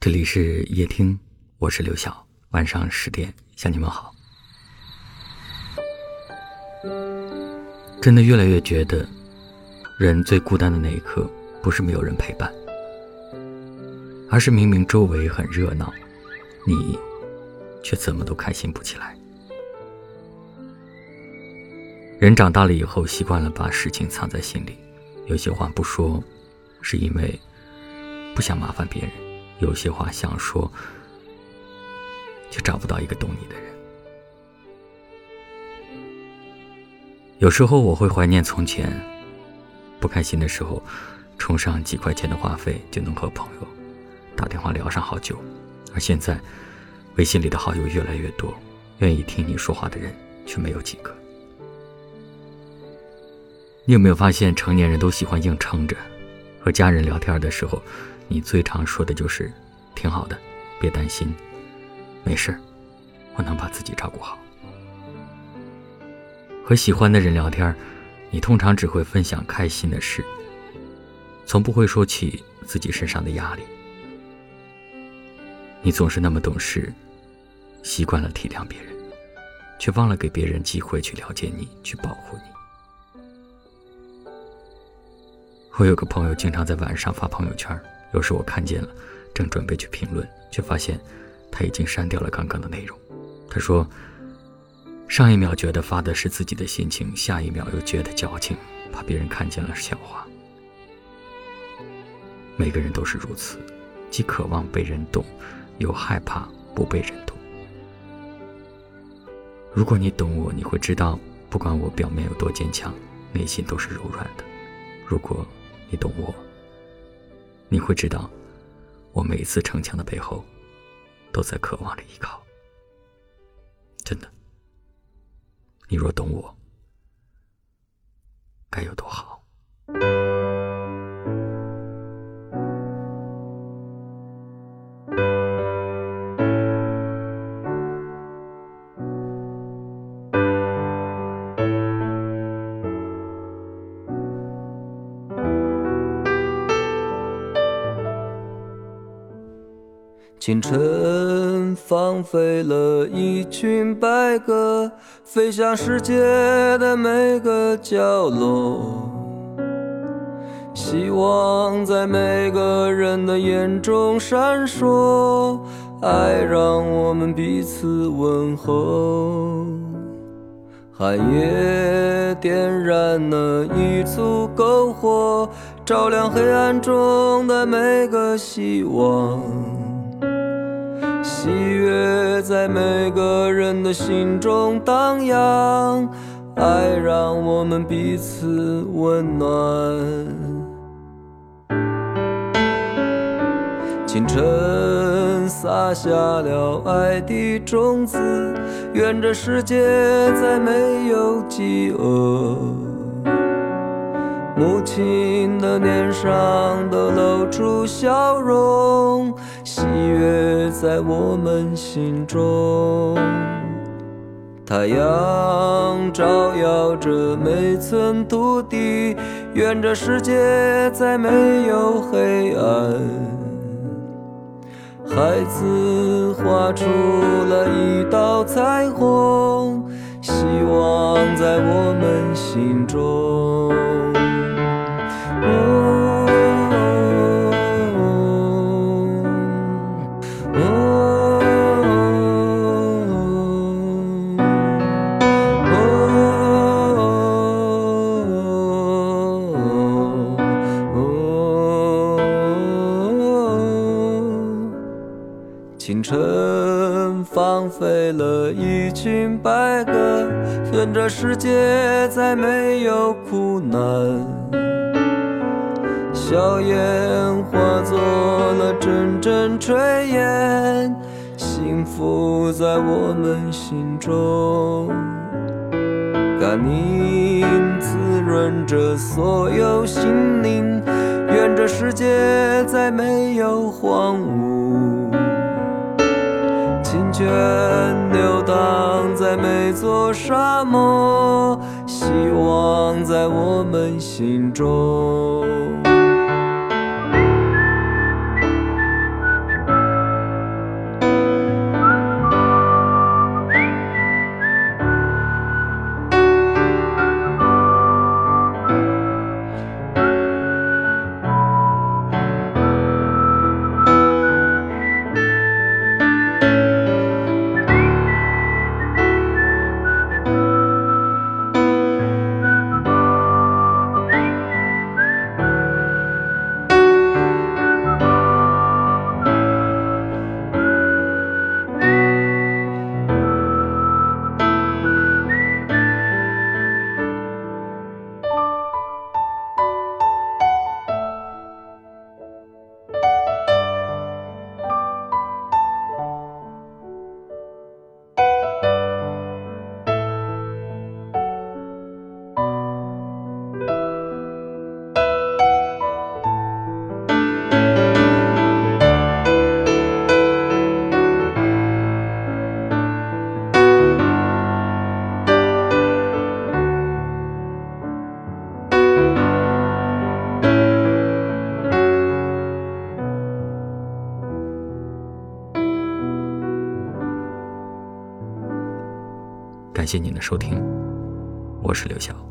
这里是夜听，我是刘晓。晚上十点向你们好。真的越来越觉得，人最孤单的那一刻，不是没有人陪伴，而是明明周围很热闹，你却怎么都开心不起来。人长大了以后，习惯了把事情藏在心里，有些话不说，是因为不想麻烦别人。有些话想说，却找不到一个懂你的人。有时候我会怀念从前，不开心的时候，充上几块钱的话费就能和朋友打电话聊上好久。而现在，微信里的好友越来越多，愿意听你说话的人却没有几个。你有没有发现，成年人都喜欢硬撑着？和家人聊天的时候。你最常说的就是“挺好的，别担心，没事我能把自己照顾好。”和喜欢的人聊天，你通常只会分享开心的事，从不会说起自己身上的压力。你总是那么懂事，习惯了体谅别人，却忘了给别人机会去了解你，去保护你。我有个朋友，经常在晚上发朋友圈。有时我看见了，正准备去评论，却发现他已经删掉了刚刚的内容。他说：“上一秒觉得发的是自己的心情，下一秒又觉得矫情，怕别人看见了笑话。”每个人都是如此，既渴望被人懂，又害怕不被人懂。如果你懂我，你会知道，不管我表面有多坚强，内心都是柔软的。如果你懂我，你会知道，我每一次逞强的背后，都在渴望着依靠。真的，你若懂我，该有多好。清晨放飞了一群白鸽，飞向世界的每个角落。希望在每个人的眼中闪烁，爱让我们彼此问候。寒夜点燃了一簇篝火，照亮黑暗中的每个希望。喜悦在每个人的心中荡漾，爱让我们彼此温暖。清晨撒下了爱的种子，愿这世界再没有饥饿。母亲的脸上都露出笑容，喜悦在我们心中。太阳照耀着每寸土地，愿这世界再没有黑暗。孩子画出了一道彩虹，希望在我们心中。放飞了一群白鸽，愿这世界再没有苦难。硝烟化作了阵阵炊烟，幸福在我们心中。甘霖滋润着所有心灵，愿这世界再没有荒芜。流荡在每座沙漠，希望在我们心中。感谢您的收听，我是刘晓。